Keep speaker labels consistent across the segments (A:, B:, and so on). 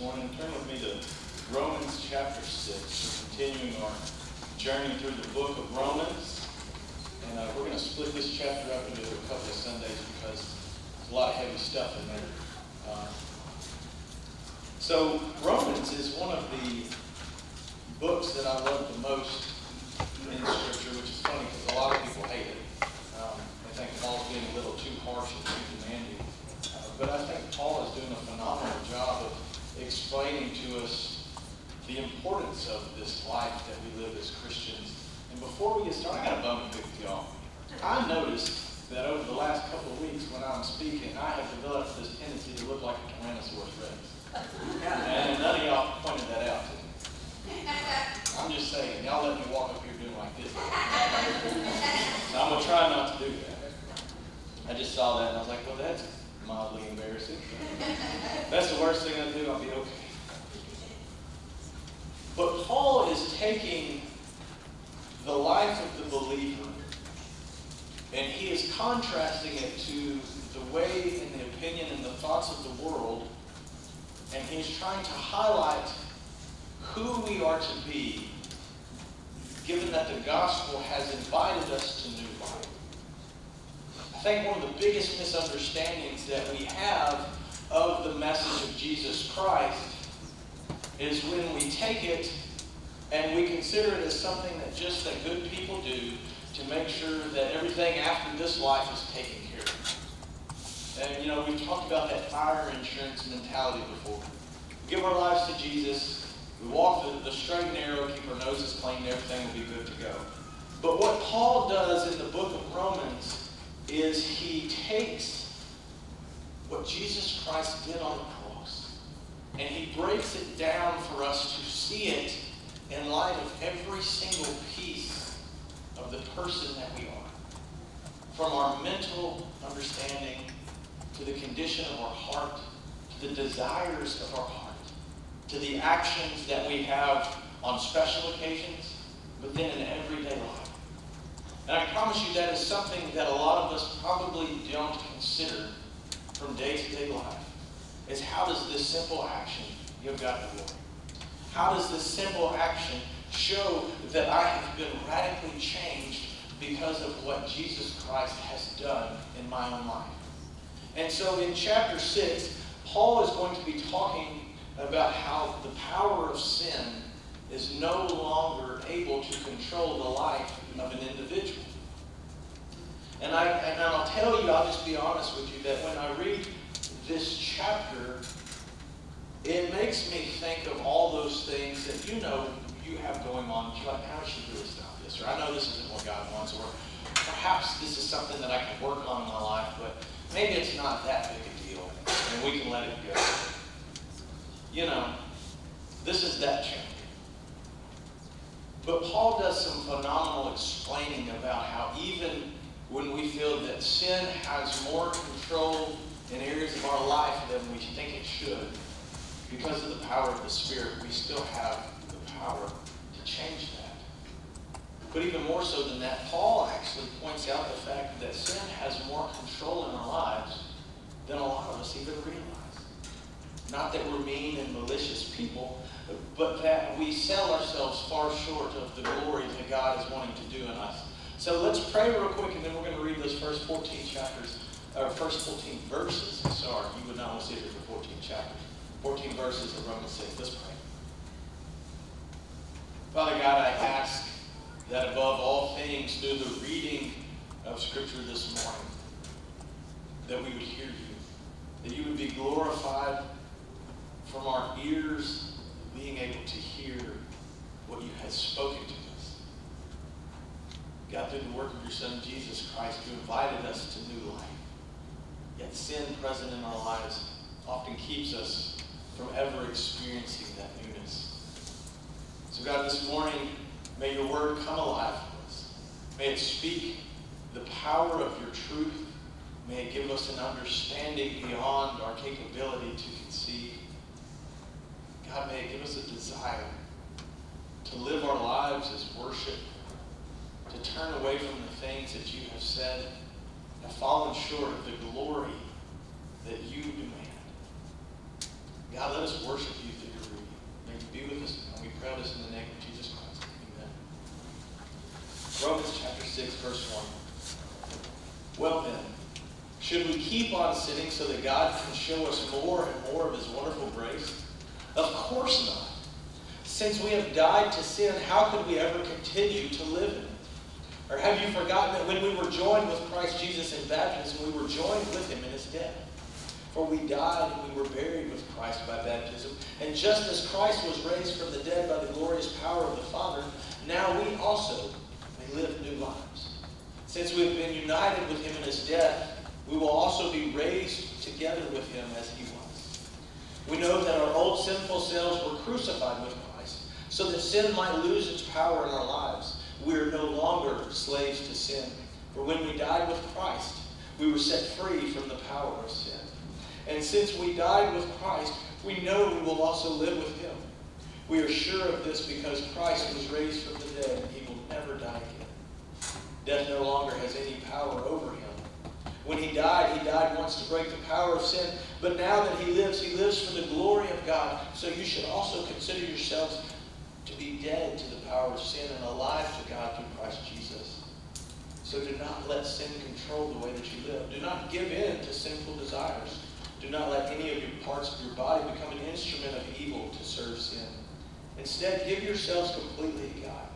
A: morning, turn with me to Romans chapter 6. We're continuing our journey through the book of Romans. And uh, we're going to split this chapter up into a couple of Sundays because there's a lot of heavy stuff in there. Uh, so, Romans is one of the books that I love the most in Scripture, which is funny because a lot of people hate it. Um, they think Paul's being a little too harsh and too demanding. Uh, but I think Paul is doing a phenomenal job of explaining to us the importance of this life that we live as Christians. And before we get started, I got a bone pick with y'all. I noticed that over the last couple of weeks when I'm speaking, I have developed this tendency to look like a Tyrannosaurus Rex. And none of y'all pointed that out to me. I'm just saying, y'all let me walk up here doing like this. So I'm going to try not to do that. I just saw that and I was like, well, that's mildly embarrassing. That's the worst thing I do, I'll be okay. But Paul is taking the life of the believer and he is contrasting it to the way and the opinion and the thoughts of the world. And he's trying to highlight who we are to be, given that the gospel has invited us to new think one of the biggest misunderstandings that we have of the message of Jesus Christ is when we take it and we consider it as something that just that good people do to make sure that everything after this life is taken care of. And, you know, we've talked about that fire insurance mentality before. We give our lives to Jesus. We walk the, the straight and narrow, keep our noses clean, and everything will be good to go. But what Paul does in the book of Romans is he takes what Jesus Christ did on the cross and he breaks it down for us to see it in light of every single piece of the person that we are. From our mental understanding to the condition of our heart, to the desires of our heart, to the actions that we have on special occasions, but then in everyday life. And I promise you that is something that a lot of us probably don't consider from day to day life. Is how does this simple action give God glory? How does this simple action show that I have been radically changed because of what Jesus Christ has done in my own life? And so in chapter 6, Paul is going to be talking about how the power of sin is no longer able to control the life of an individual. And, I, and I'll tell you, I'll just be honest with you, that when I read this chapter, it makes me think of all those things that you know you have going on. You're like, how should really stop this? Or I know this isn't what God wants. Or perhaps this is something that I can work on in my life, but maybe it's not that big a deal. And we can let it go. You know, this is that chapter. But Paul does some phenomenal explaining about how even when we feel that sin has more control in areas of our life than we think it should, because of the power of the Spirit, we still have the power to change that. But even more so than that, Paul actually points out the fact that sin has more control in our lives than a lot of us even realize. Not that we're mean and malicious people, but that we sell ourselves far short of the glory that God is wanting to do in us. So let's pray real quick, and then we're going to read those first 14 chapters, or first 14 verses. Sorry, you would not want to sit here for 14 chapters. 14 verses of Romans 6. Let's pray. Father God, I ask that above all things, through the reading of Scripture this morning, that we would hear you, that you would be glorified from our ears being able to hear what you have spoken to us. God, through the work of your Son, Jesus Christ, you invited us to new life. Yet sin present in our lives often keeps us from ever experiencing that newness. So, God, this morning, may your word come alive to us. May it speak the power of your truth. May it give us an understanding beyond our capability to conceive. God, may give us a desire to live our lives as worship, to turn away from the things that you have said have fallen short of the glory that you demand. God, let us worship you through your reading. May you be with us, and we pray this in the name of Jesus Christ. Amen. Romans chapter 6, verse 1. Well then, should we keep on sinning so that God can show us more and more of his wonderful grace? Of course not. Since we have died to sin, how could we ever continue to live in it? Or have you forgotten that when we were joined with Christ Jesus in baptism, we were joined with him in his death? For we died and we were buried with Christ by baptism. And just as Christ was raised from the dead by the glorious power of the Father, now we also may live new lives. Since we have been united with him in his death, we will also be raised together with him as he was. We know that our old sinful selves were crucified with Christ, so that sin might lose its power in our lives. We are no longer slaves to sin. For when we died with Christ, we were set free from the power of sin. And since we died with Christ, we know we will also live with him. We are sure of this because Christ was raised from the dead, and he will never die again. Death no longer has any power over him. When he died, he died once to break the power of sin. But now that he lives, he lives for the glory of God. So you should also consider yourselves to be dead to the power of sin and alive to God through Christ Jesus. So do not let sin control the way that you live. Do not give in to sinful desires. Do not let any of your parts of your body become an instrument of evil to serve sin. Instead, give yourselves completely to God.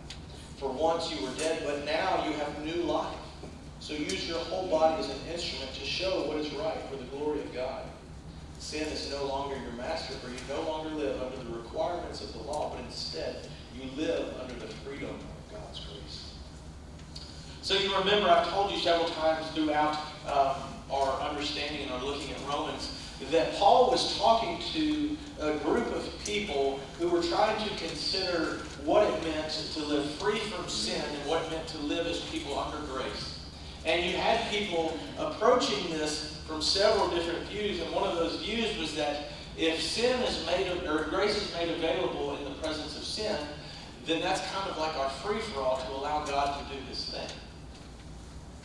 A: For once you were dead, but now you have new life. So use your whole body as an instrument to show what is right for the glory of God. Sin is no longer your master, for you no longer live under the requirements of the law, but instead you live under the freedom of God's grace. So you remember, I've told you several times throughout um, our understanding and our looking at Romans that Paul was talking to a group of people who were trying to consider what it meant to live free from sin and what it meant to live as people under grace. And you had people approaching this from several different views, and one of those views was that if sin is made, or grace is made available in the presence of sin, then that's kind of like our free-for-all to allow God to do his thing.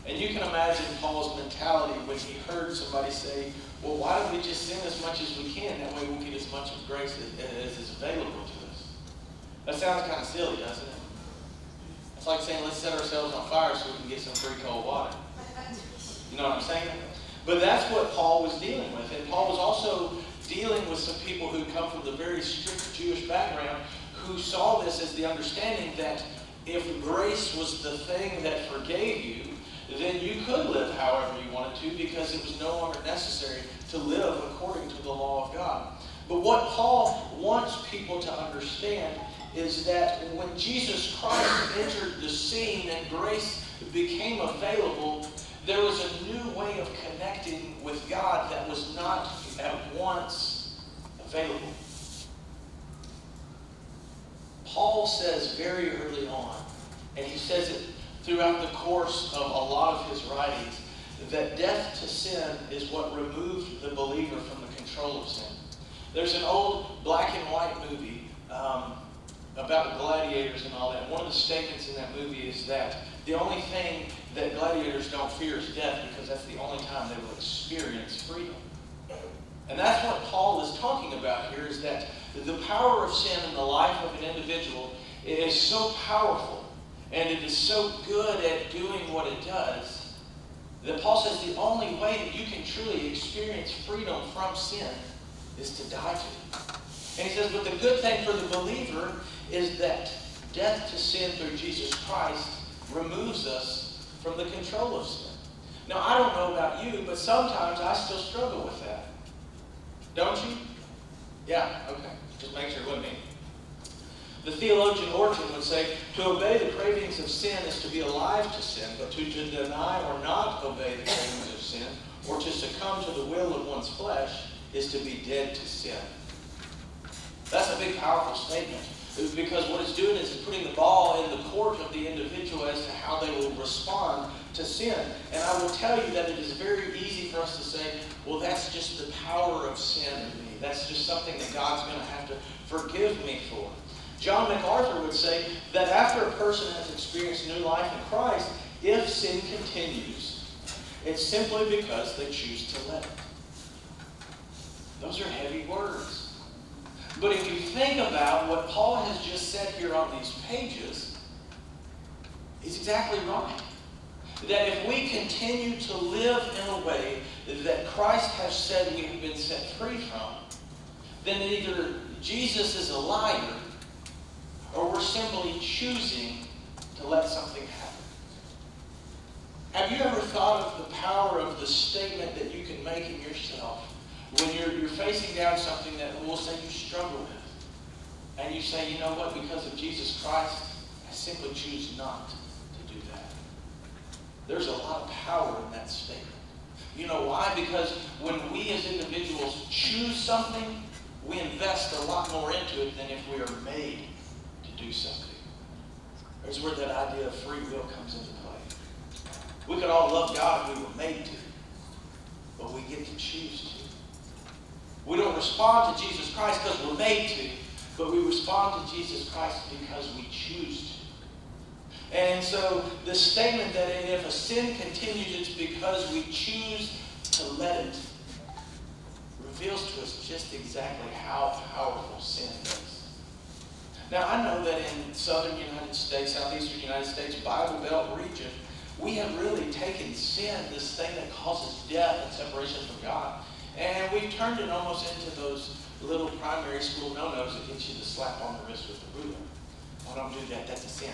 A: And you can imagine Paul's mentality when he heard somebody say, well, why don't we just sin as much as we can? That way we'll get as much of grace as, is available to us. That sounds kind of silly, doesn't it? It's like saying, let's set ourselves on fire so we can get some free cold water. You know what I'm saying? But that's what Paul was dealing with. And Paul was also dealing with some people who come from the very strict Jewish background who saw this as the understanding that if grace was the thing that forgave you, then you could live however you wanted to because it was no longer necessary to live according to the law of God. But what Paul wants people to understand is that when Jesus Christ entered the scene and grace became available, there was a new way of connecting with God that was not at once available. Paul says very early on, and he says it throughout the course of a lot of his writings that death to sin is what removed the believer from the control of sin. There's an old black and white movie um, about gladiators and all that. One of the statements in that movie is that the only thing that gladiators don't fear is death because that's the only time they will experience freedom. And that's what Paul is talking about here is that the power of sin in the life of an individual is so powerful and it is so good at doing what it does that Paul says the only way that you can truly experience freedom from sin is to die to it. And he says, but the good thing for the believer is that death to sin through Jesus Christ removes us from the control of sin. Now, I don't know about you, but sometimes I still struggle with that. Don't you? Yeah, okay. Just make sure with me. The theologian Orton would say, to obey the cravings of sin is to be alive to sin, but to, to deny or not obey the cravings of sin, or to succumb to the will of one's flesh, is to be dead to sin. That's a big, powerful statement. Because what it's doing is it's putting the ball in the court of the individual as to how they will respond to sin. And I will tell you that it is very easy for us to say, well, that's just the power of sin in me. That's just something that God's going to have to forgive me for. John MacArthur would say that after a person has experienced new life in Christ, if sin continues, it's simply because they choose to let it. Those are heavy words. But if you think about what Paul has just said here on these pages, he's exactly right. That if we continue to live in a way that Christ has said we have been set free from, then either Jesus is a liar or we're simply choosing to let something happen. Have you ever thought of the power of the statement that you can make in yourself when you're, you're facing down something that we'll say you struggle with? And you say, you know what, because of Jesus Christ, I simply choose not to do that. There's a lot of power in that statement. You know why? Because when we as individuals choose something, we invest a lot more into it than if we are made to do something. There's where that idea of free will comes into play. We could all love God if we were made to, but we get to choose to. We don't respond to Jesus Christ because we're made to, but we respond to Jesus Christ because we choose to. And so the statement that if a sin continues, it's because we choose to let it reveals to us just exactly how powerful sin is. Now, I know that in southern United States, southeastern United States, Bible Belt region, we have really taken sin, this thing that causes death and separation from God, and we've turned it almost into those little primary school no-nos that get you to slap on the wrist with the ruler. Oh, don't do that, that's a sin.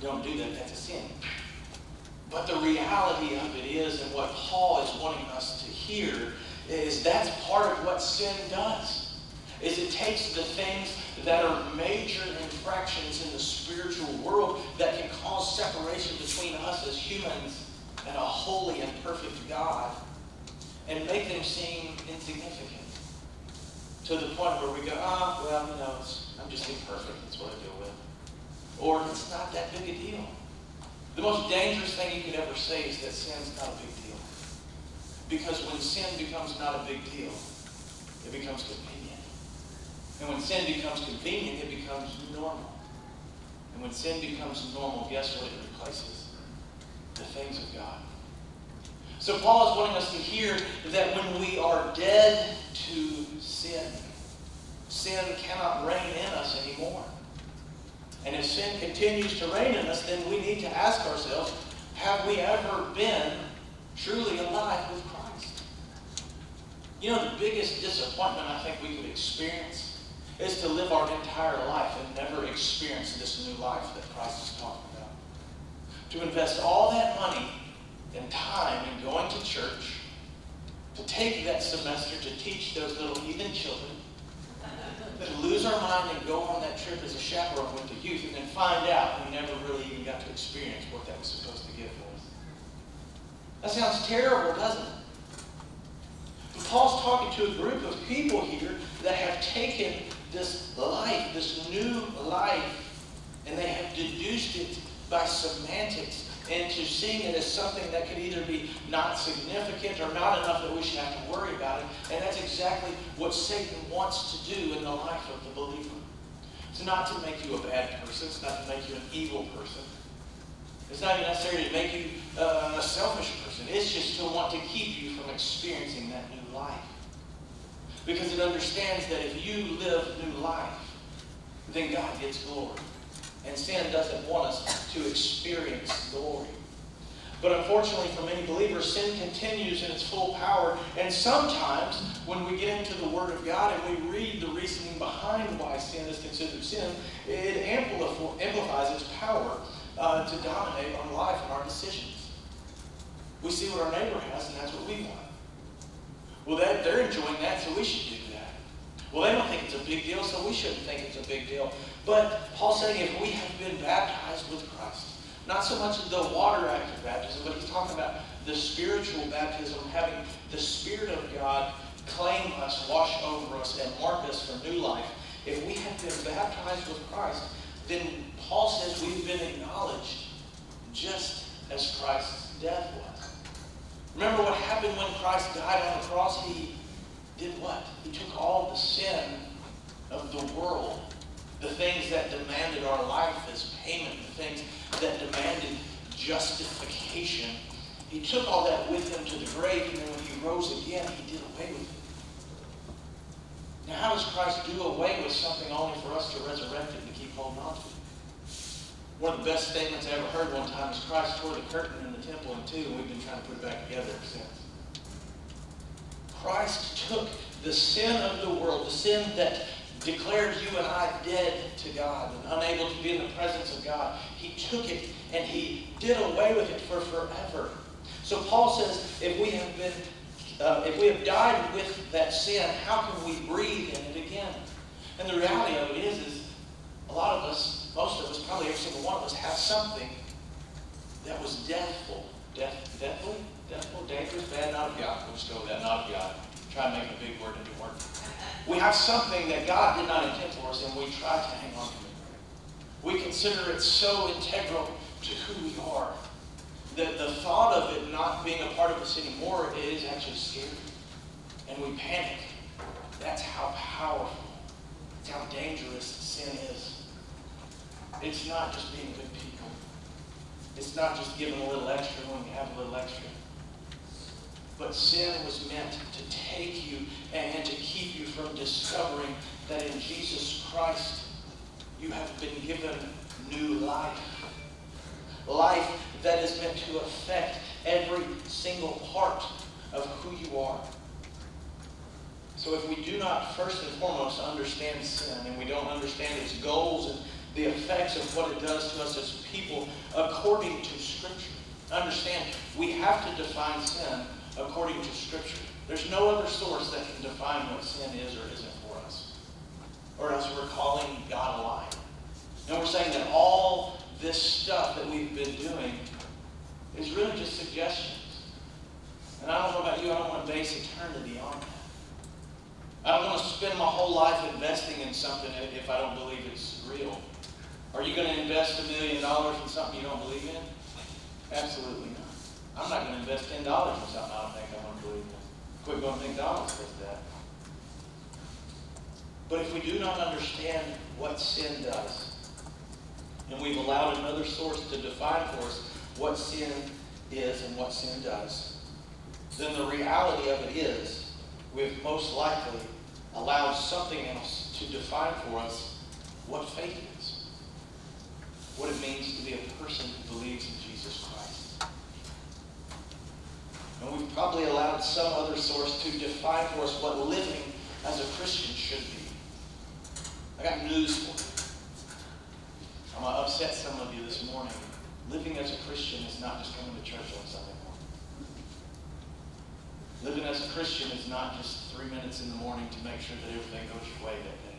A: Don't do that, that's a sin. But the reality of it is, and what Paul is wanting us to hear, is that's part of what sin does. Is it takes the things that are major infractions in the spiritual world that can cause separation between us as humans and a holy and perfect God and make them seem insignificant. To the point where we go, ah, oh, well, you know, I'm just imperfect. That's what I deal with. Or it's not that big a deal. The most dangerous thing you could ever say is that sin's not a big deal. Because when sin becomes not a big deal, it becomes convenient. And when sin becomes convenient, it becomes normal. And when sin becomes normal, guess what it replaces? The things of God. So Paul is wanting us to hear that when we are dead to sin, sin cannot reign in us anymore. And if sin continues to reign in us, then we need to ask ourselves, have we ever been truly alive with Christ? You know, the biggest disappointment I think we could experience is to live our entire life and never experience this new life that Christ is talking about. To invest all that money and time in going to church, to take that semester to teach those little heathen children, to lose our mind and go on that trip as a chaperone with the youth and then find out we never really even got to experience what that was supposed to give for us. That sounds terrible, doesn't it? But Paul's talking to a group of people here that have taken this life, this new life, and they have deduced it by semantics into seeing it as something that could either be not significant or not enough that we should have to worry about it. And that's exactly what Satan wants to do in the life of the believer. It's not to make you a bad person. It's not to make you an evil person. It's not even necessarily to make you uh, a selfish person. It's just to want to keep you from experiencing that new life. Because it understands that if you live new life, then God gets glory. And sin doesn't want us to experience glory. But unfortunately, for many believers, sin continues in its full power. And sometimes, when we get into the Word of God and we read the reasoning behind why sin is considered sin, it amplifies its power uh, to dominate our life and our decisions. We see what our neighbor has, and that's what we want. Well, that, they're enjoying that, so we should do that. Well, they don't think it's a big deal, so we shouldn't think it's a big deal. But Paul's saying if we have been baptized with Christ, not so much the water act of baptism, but he's talking about the spiritual baptism, having the Spirit of God claim us, wash over us, and mark us for new life. If we have been baptized with Christ, then Paul says we've been acknowledged just as Christ's death was. Remember what happened when Christ died on the cross? He did what? He took all the sin of the world the things that demanded our life as payment, the things that demanded justification. He took all that with him to the grave, and then when he rose again, he did away with it. Now, how does Christ do away with something only for us to resurrect it and keep holding on to? It? One of the best statements I ever heard one time is Christ tore the curtain in the temple in two, and we've been trying to put it back together ever since. Christ took the sin of the world, the sin that declared you and I dead to God and unable to be in the presence of God. He took it and he did away with it for forever. So Paul says, if we have been, uh, if we have died with that sin, how can we breathe in it again? And the reality of it is, is a lot of us, most of us, probably every single one of us, have something that was deathful. Death, deathful, deathful, dangerous, bad, not of God. We'll go with that, not of God. Try to make a big word into work. We have something that God did not intend for us, and we try to hang on to it. We consider it so integral to who we are that the thought of it not being a part of us anymore is actually scary. And we panic. That's how powerful, that's how dangerous sin is. It's not just being good people. It's not just giving a little extra when you have a little extra. But sin was meant to take you and to keep you from discovering that in Jesus Christ you have been given new life. Life that is meant to affect every single part of who you are. So if we do not first and foremost understand sin and we don't understand its goals and the effects of what it does to us as people according to Scripture, understand we have to define sin according to Scripture. There's no other source that can define what sin is or isn't for us. Or else we're calling God a liar. And we're saying that all this stuff that we've been doing is really just suggestions. And I don't know about you, I don't want to base eternity on that. I don't want to spend my whole life investing in something if I don't believe it's real. Are you going to invest a million dollars in something you don't believe in? Absolutely not. I'm not going to invest $10 in something I don't think I'm going to believe in. Quit going to McDonald's with that. But if we do not understand what sin does, and we've allowed another source to define for us what sin is and what sin does, then the reality of it is we've most likely allowed something else to define for us what faith is, what it means to be a person who believes in Jesus Christ. And we've probably allowed some other source to define for us what living as a Christian should be. I got news for you. I'm going to upset some of you this morning. Living as a Christian is not just coming to church on Sunday morning. Living as a Christian is not just three minutes in the morning to make sure that everything goes your way that day.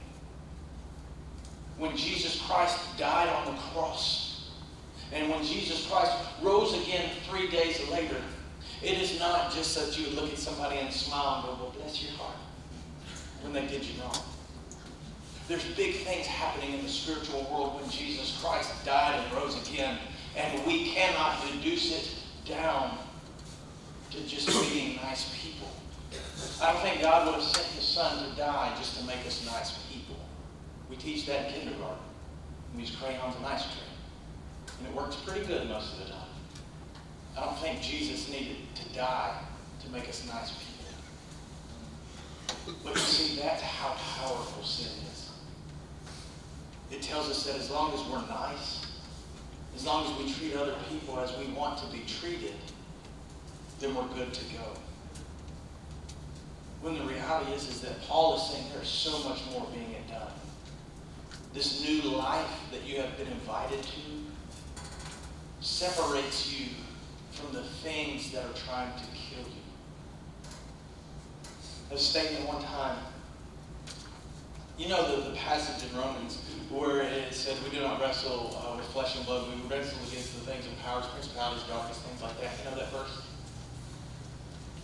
A: When Jesus Christ died on the cross, and when Jesus Christ rose again three days later, it is not just that you would look at somebody and smile and go, well, bless your heart, when they did you wrong. There's big things happening in the spiritual world when Jesus Christ died and rose again, and we cannot reduce it down to just being nice people. I don't think God would have sent his son to die just to make us nice people. We teach that in kindergarten. We use crayons and ice cream. And it works pretty good most of the time. I don't think Jesus needed to die to make us nice people. But you see, that's how powerful sin is. It tells us that as long as we're nice, as long as we treat other people as we want to be treated, then we're good to go. When the reality is, is that Paul is saying there's so much more being done. This new life that you have been invited to separates you from the things that are trying to kill you. A statement one time. You know the, the passage in Romans where it said we do not wrestle uh, with flesh and blood, we wrestle against the things of powers, principalities, darkness, things like that. You know that verse?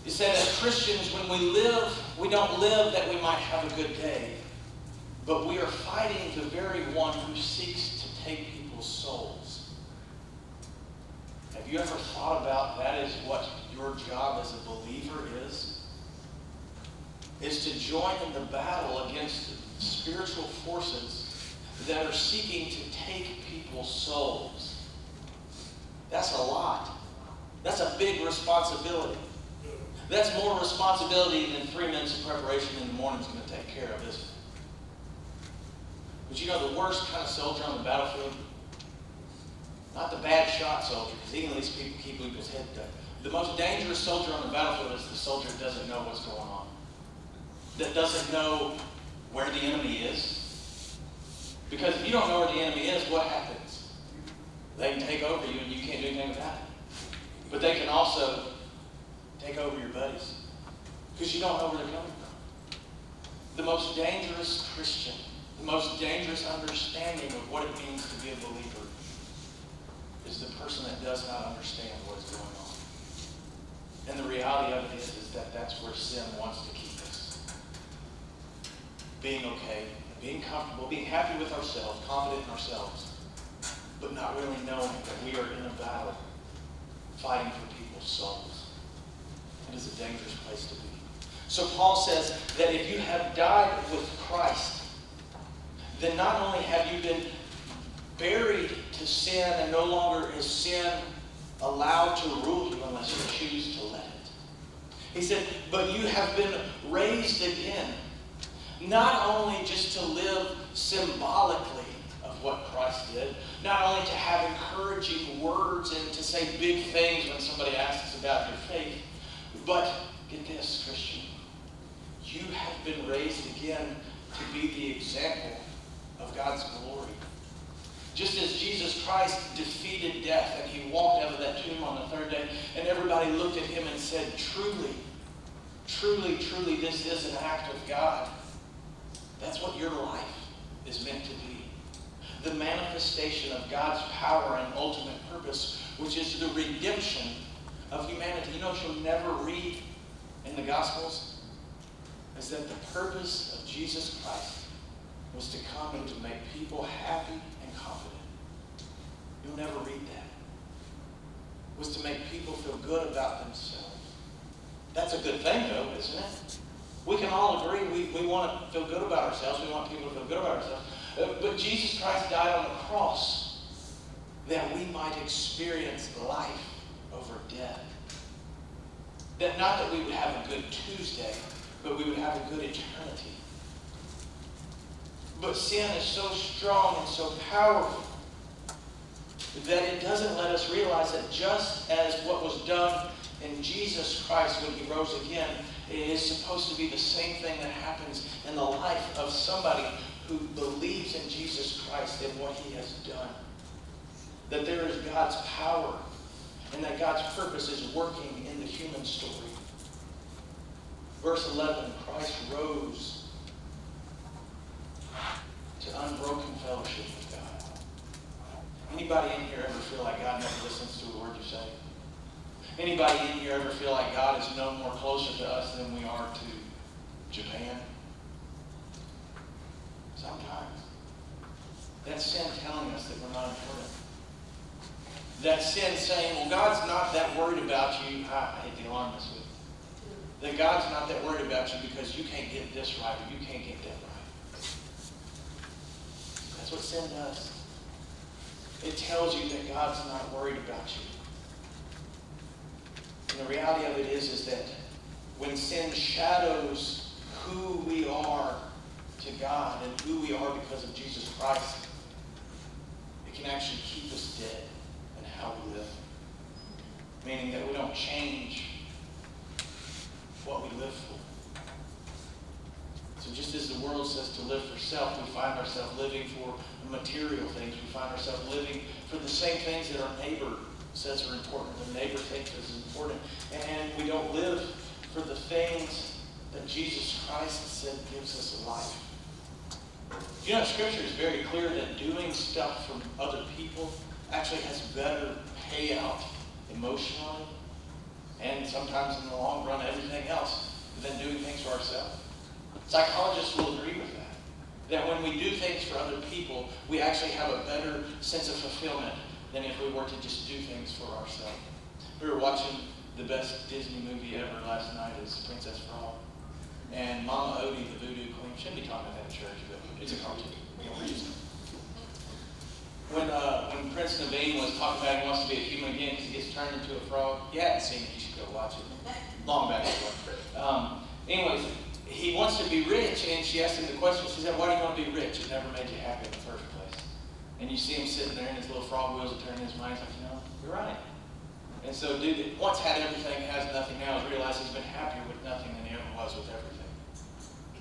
A: It said as Christians, when we live, we don't live that we might have a good day, but we are fighting the very one who seeks to take people's souls. Have you ever thought about that is what your job as a believer is? Is to join in the battle against spiritual forces that are seeking to take people's souls. That's a lot. That's a big responsibility. That's more responsibility than three minutes of preparation in the morning is going to take care of, isn't it? But you know the worst kind of soldier on the battlefield? Not the bad shot soldier, because can at people keep, people's head down. The most dangerous soldier on the battlefield is the soldier that doesn't know what's going on. That doesn't know where the enemy is. Because if you don't know where the enemy is, what happens? They can take over you and you can't do anything about it. But they can also take over your buddies. Because you don't know where they're coming from. The most dangerous Christian, the most dangerous understanding of what it means to be a believer is the person that does not understand what is going on. And the reality of it is, is that that's where sin wants to keep us. Being okay, being comfortable, being happy with ourselves, confident in ourselves, but not really knowing that we are in a battle fighting for people's souls. It is a dangerous place to be. So Paul says that if you have died with Christ, then not only have you been buried to sin and no longer is sin allowed to rule you unless you choose to let it. He said, but you have been raised again, not only just to live symbolically of what Christ did, not only to have encouraging words and to say big things when somebody asks about your faith, but get this, Christian, you have been raised again to be the example of God's glory. Just as Jesus Christ defeated death and he walked out of that tomb on the third day, and everybody looked at him and said, Truly, truly, truly, this is an act of God. That's what your life is meant to be. The manifestation of God's power and ultimate purpose, which is the redemption of humanity. You know what you'll never read in the Gospels? Is that the purpose of Jesus Christ was to come and to make people happy You'll never read that. Was to make people feel good about themselves. That's a good thing, though, isn't it? We can all agree we, we want to feel good about ourselves. We want people to feel good about ourselves. Uh, but Jesus Christ died on the cross that we might experience life over death. That not that we would have a good Tuesday, but we would have a good eternity. But sin is so strong and so powerful that it doesn't let us realize that just as what was done in Jesus Christ when he rose again is supposed to be the same thing that happens in the life of somebody who believes in Jesus Christ and what he has done. That there is God's power and that God's purpose is working in the human story. Verse 11 Christ rose to unbroken fellowship Anybody in here ever feel like God never listens to a word you say? Anybody in here ever feel like God is no more closer to us than we are to Japan? Sometimes. That's sin telling us that we're not important. That sin saying, well, God's not that worried about you. I hate to alarm this with that God's not that worried about you because you can't get this right or you can't get that right. That's what sin does. It tells you that God's not worried about you. And the reality of it is, is that when sin shadows who we are to God and who we are because of Jesus Christ, it can actually keep us dead in how we live. Meaning that we don't change what we live for. So just as the world says to live for self, we find ourselves living for material things. We find ourselves living for the same things that our neighbor says are important, the neighbor thinks is important. And we don't live for the things that Jesus Christ said gives us life. You know, Scripture is very clear that doing stuff for other people actually has better payout emotionally and sometimes in the long run everything else than doing things for ourselves. Psychologists will agree with that that when we do things for other people, we actually have a better sense of fulfillment than if we were to just do things for ourselves. We were watching the best Disney movie ever last night is Princess Frog. And Mama Odie, the voodoo queen, shouldn't be talking about that church, but it's a cartoon. When, uh, when Prince Naveen was talking about he wants to be a human again because he gets turned into a frog, you hadn't seen it, you should go watch it. long back Um, anyways, he wants to be rich, and she asked him the question. She said, "Why do you want to be rich? It never made you happy in the first place." And you see him sitting there, and his little frog wheels are turning his mind. Like, "You know, you're right." And so, dude that once had everything, has nothing now, has realized he's been happier with nothing than he ever was with everything.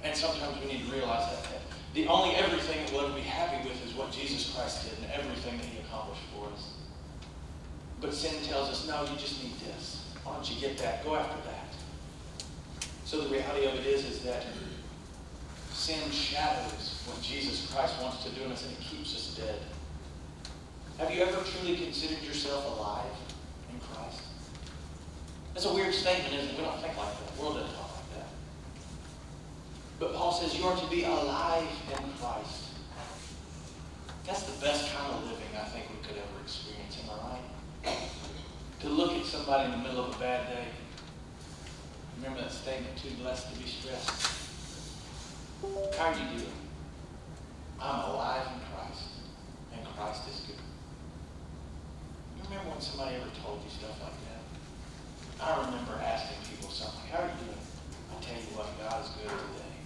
A: And sometimes we need to realize that, that the only everything that we'll ever be happy with is what Jesus Christ did and everything that he accomplished for us. But sin tells us, no, you just need this. Why don't you get that? Go after that. So the reality of it is, is that sin shadows what Jesus Christ wants to do in us and it keeps us dead. Have you ever truly considered yourself alive in Christ? That's a weird statement, isn't it? We don't think like that. The world doesn't talk like that. But Paul says you are to be alive in Christ. That's the best kind of living I think we could ever experience, am I right? To look at somebody in the middle of a bad day Remember that statement, too blessed to be stressed. How are you doing? I'm alive in Christ, and Christ is good. You remember when somebody ever told you stuff like that? I remember asking people something, how are you doing? I tell you what, God is good today.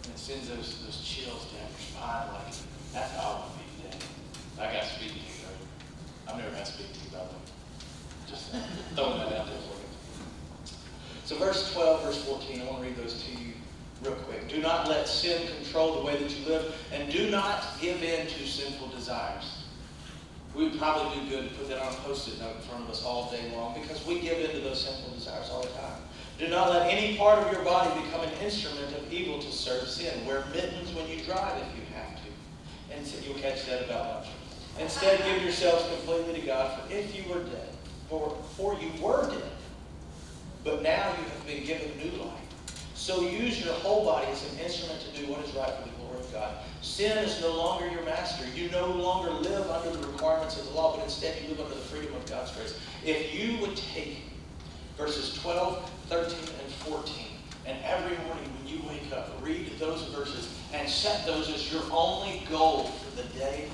A: And it sends those, those chills down your spine like, that's how I want to be today. I got to speak to you. I've never had to speak to you, by the way. Just throwing that out there for you. So verse 12, verse 14, I want to read those to you real quick. Do not let sin control the way that you live, and do not give in to sinful desires. We would probably do good to put that on a post-it note in front of us all day long because we give in to those sinful desires all the time. Do not let any part of your body become an instrument of evil to serve sin. Wear mittens when you drive if you have to. And so you'll catch that about lunch. Instead, give yourselves completely to God, for if you were dead, for, for you were dead, but now you have been given new life. So use your whole body as an instrument to do what is right for the glory of God. Sin is no longer your master. You no longer live under the requirements of the law, but instead you live under the freedom of God's grace. If you would take verses 12, 13, and 14, and every morning when you wake up, read those verses and set those as your only goal for the day,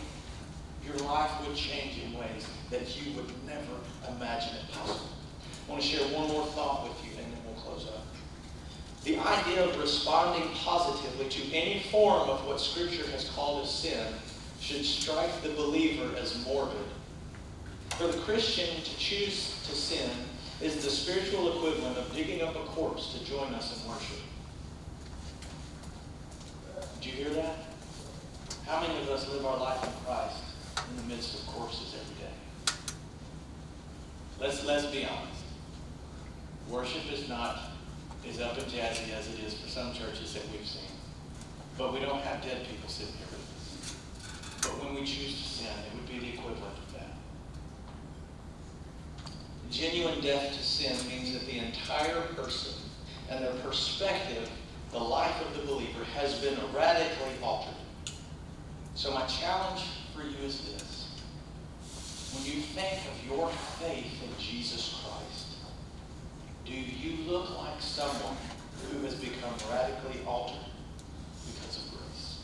A: your life would change in ways that you would never imagine it possible. I want to share one more thought with you, and then we'll close up. The idea of responding positively to any form of what Scripture has called as sin should strike the believer as morbid. For the Christian to choose to sin is the spiritual equivalent of digging up a corpse to join us in worship. Did you hear that? How many of us live our life in Christ in the midst of corpses every day? Let's, let's be honest. Worship is not as up and jazzy as it is for some churches that we've seen. But we don't have dead people sitting here with us. But when we choose to sin, it would be the equivalent of that. Genuine death to sin means that the entire person and their perspective, the life of the believer, has been radically altered. So my challenge for you is this. When you think of your faith in Jesus Christ, do you look like someone who has become radically altered because of grace?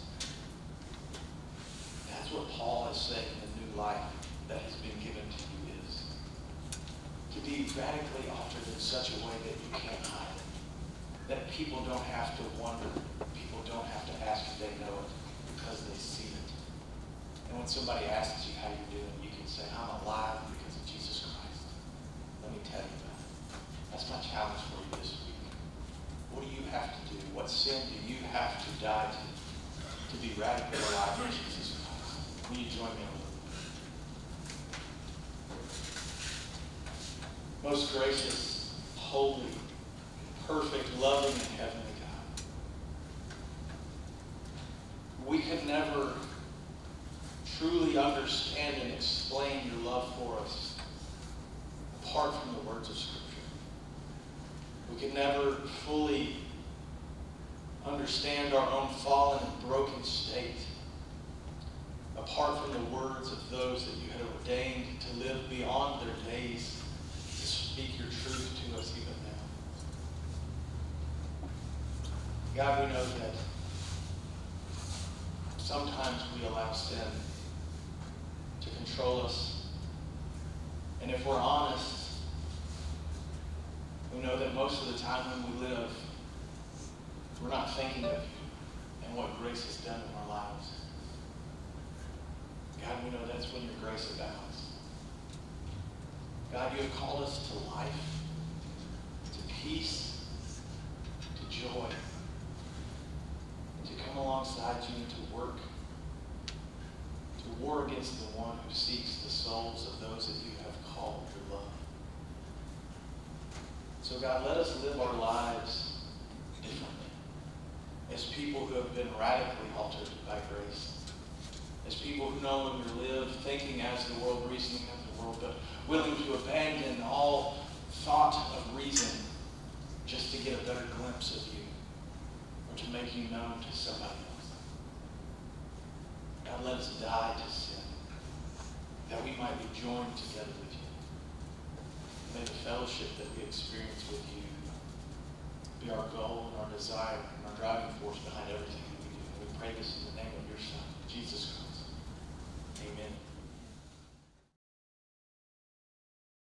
A: That's what Paul is saying the new life that has been given to you is. To be radically altered in such a way that you can't hide it. That people don't have to wonder, people don't have to ask if they know it because they see it. And when somebody asks you how you're doing, you can say, I'm alive because of Jesus Christ. Let me tell you that's my challenge for you this week. What do you have to do? What sin do you have to die to to be radically alive in Jesus Christ? Will you join me Most gracious, holy, perfect, loving, and heavenly God. We could never truly understand and explain your love for us apart from the words of Scripture. We never fully understand our own fallen and broken state apart from the words of those that you had ordained to live beyond their days to speak your truth to us even now. God, we know that sometimes we allow sin to control us. And if we're honest, We know that most of the time when we live, we're not thinking of you and what grace has done in our lives. God, we know that's when your grace abounds. God, you have called us to life, to peace, to joy, to come alongside you to work, to war against the one who seeks the souls of those that you have called your love. So, God, let us live our lives differently as people who have been radically altered by grace, as people who no longer live thinking as the world, reasoning as the world, but willing to abandon all thought of reason just to get a better glimpse of you or to make you known to somebody else. God, let us die to sin that we might be joined together with you. May the fellowship that we experience with you be our goal and our desire and our driving force behind everything that we do. We pray this in the name of your Son, Jesus Christ. Amen.